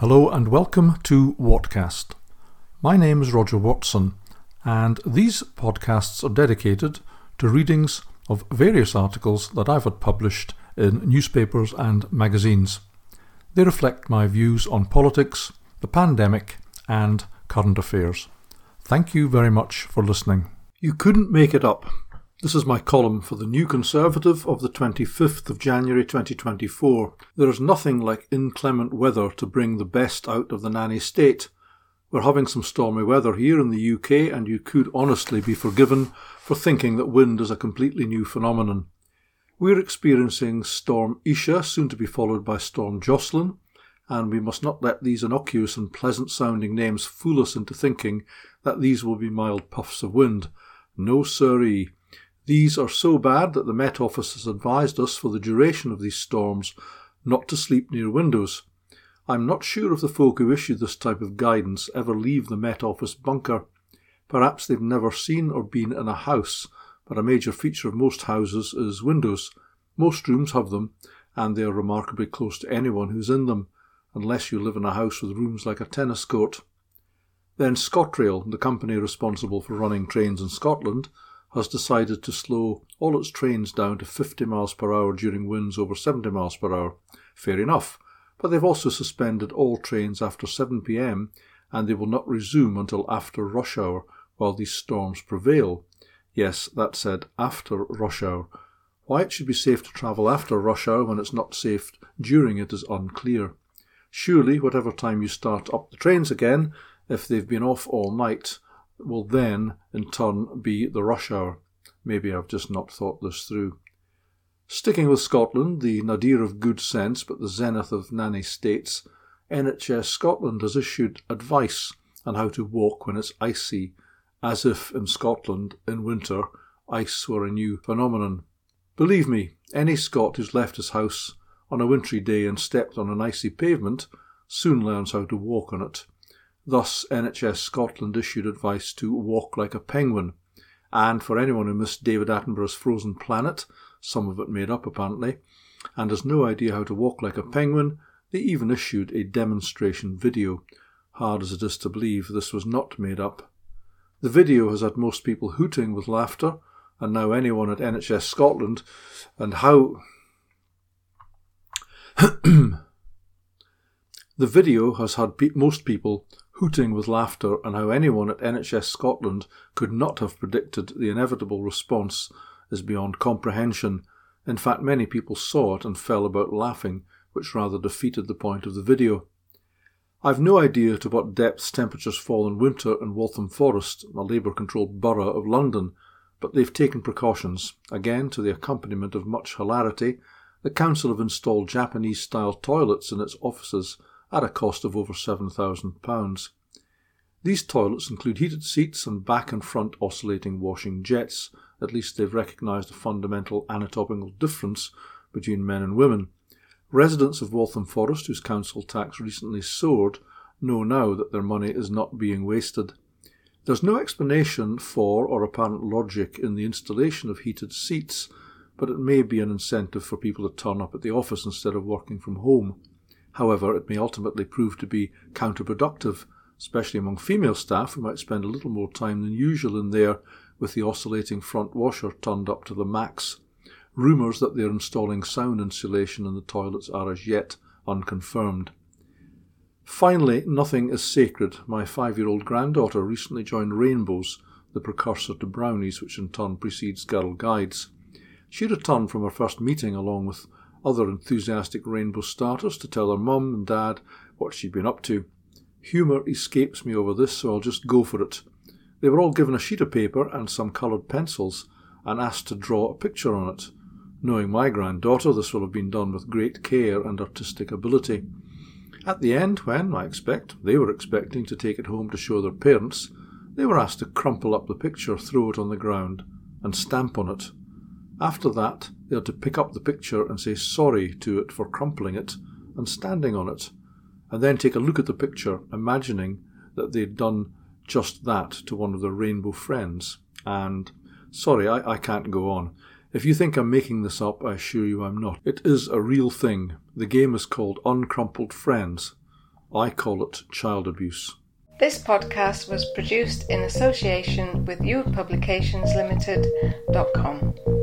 Hello and welcome to Whatcast. My name is Roger Watson, and these podcasts are dedicated to readings of various articles that I've had published in newspapers and magazines. They reflect my views on politics, the pandemic, and current affairs. Thank you very much for listening. You couldn't make it up. This is my column for the New Conservative of the 25th of January 2024. There is nothing like inclement weather to bring the best out of the nanny state. We're having some stormy weather here in the UK, and you could honestly be forgiven for thinking that wind is a completely new phenomenon. We're experiencing Storm Isha, soon to be followed by Storm Jocelyn, and we must not let these innocuous and pleasant sounding names fool us into thinking that these will be mild puffs of wind. No, siree. These are so bad that the Met Office has advised us for the duration of these storms not to sleep near windows. I'm not sure if the folk who issue this type of guidance ever leave the Met Office bunker. Perhaps they've never seen or been in a house, but a major feature of most houses is windows. Most rooms have them, and they are remarkably close to anyone who's in them, unless you live in a house with rooms like a tennis court. Then ScotRail, the company responsible for running trains in Scotland, has decided to slow all its trains down to 50 miles per hour during winds over 70 miles per hour. Fair enough, but they've also suspended all trains after 7 pm and they will not resume until after rush hour while these storms prevail. Yes, that said after rush hour. Why it should be safe to travel after rush hour when it's not safe during it is unclear. Surely, whatever time you start up the trains again, if they've been off all night, will then, in turn, be the rush hour. Maybe I've just not thought this through. Sticking with Scotland, the nadir of good sense but the zenith of nanny states, NHS Scotland has issued advice on how to walk when it's icy, as if in Scotland, in winter, ice were a new phenomenon. Believe me, any Scot who's left his house on a wintry day and stepped on an icy pavement soon learns how to walk on it. Thus, NHS Scotland issued advice to walk like a penguin. And for anyone who missed David Attenborough's Frozen Planet, some of it made up apparently, and has no idea how to walk like a penguin, they even issued a demonstration video. Hard as it is to believe, this was not made up. The video has had most people hooting with laughter, and now anyone at NHS Scotland, and how. the video has had pe- most people hooting with laughter, and how anyone at NHS Scotland could not have predicted the inevitable response is beyond comprehension. In fact, many people saw it and fell about laughing, which rather defeated the point of the video. I've no idea to what depths temperatures fall in winter in Waltham Forest, a Labour controlled borough of London, but they've taken precautions. Again, to the accompaniment of much hilarity, the council have installed Japanese style toilets in its offices at a cost of over £7,000. These toilets include heated seats and back and front oscillating washing jets. At least they've recognised a fundamental anatomical difference between men and women. Residents of Waltham Forest, whose council tax recently soared, know now that their money is not being wasted. There's no explanation for or apparent logic in the installation of heated seats, but it may be an incentive for people to turn up at the office instead of working from home. However, it may ultimately prove to be counterproductive, especially among female staff who might spend a little more time than usual in there with the oscillating front washer turned up to the max. Rumours that they're installing sound insulation in the toilets are as yet unconfirmed. Finally, nothing is sacred. My five year old granddaughter recently joined Rainbows, the precursor to Brownies, which in turn precedes Girl Guides. She returned from her first meeting along with other enthusiastic rainbow starters to tell her mum and dad what she'd been up to. Humour escapes me over this, so I'll just go for it. They were all given a sheet of paper and some coloured pencils and asked to draw a picture on it. Knowing my granddaughter, this will have been done with great care and artistic ability. At the end, when, I expect, they were expecting to take it home to show their parents, they were asked to crumple up the picture, throw it on the ground, and stamp on it. After that, they had to pick up the picture and say sorry to it for crumpling it and standing on it, and then take a look at the picture, imagining that they'd done just that to one of their rainbow friends. And sorry, I, I can't go on. If you think I'm making this up, I assure you I'm not. It is a real thing. The game is called Uncrumpled Friends. I call it child abuse. This podcast was produced in association with youthpublicationslimited.com.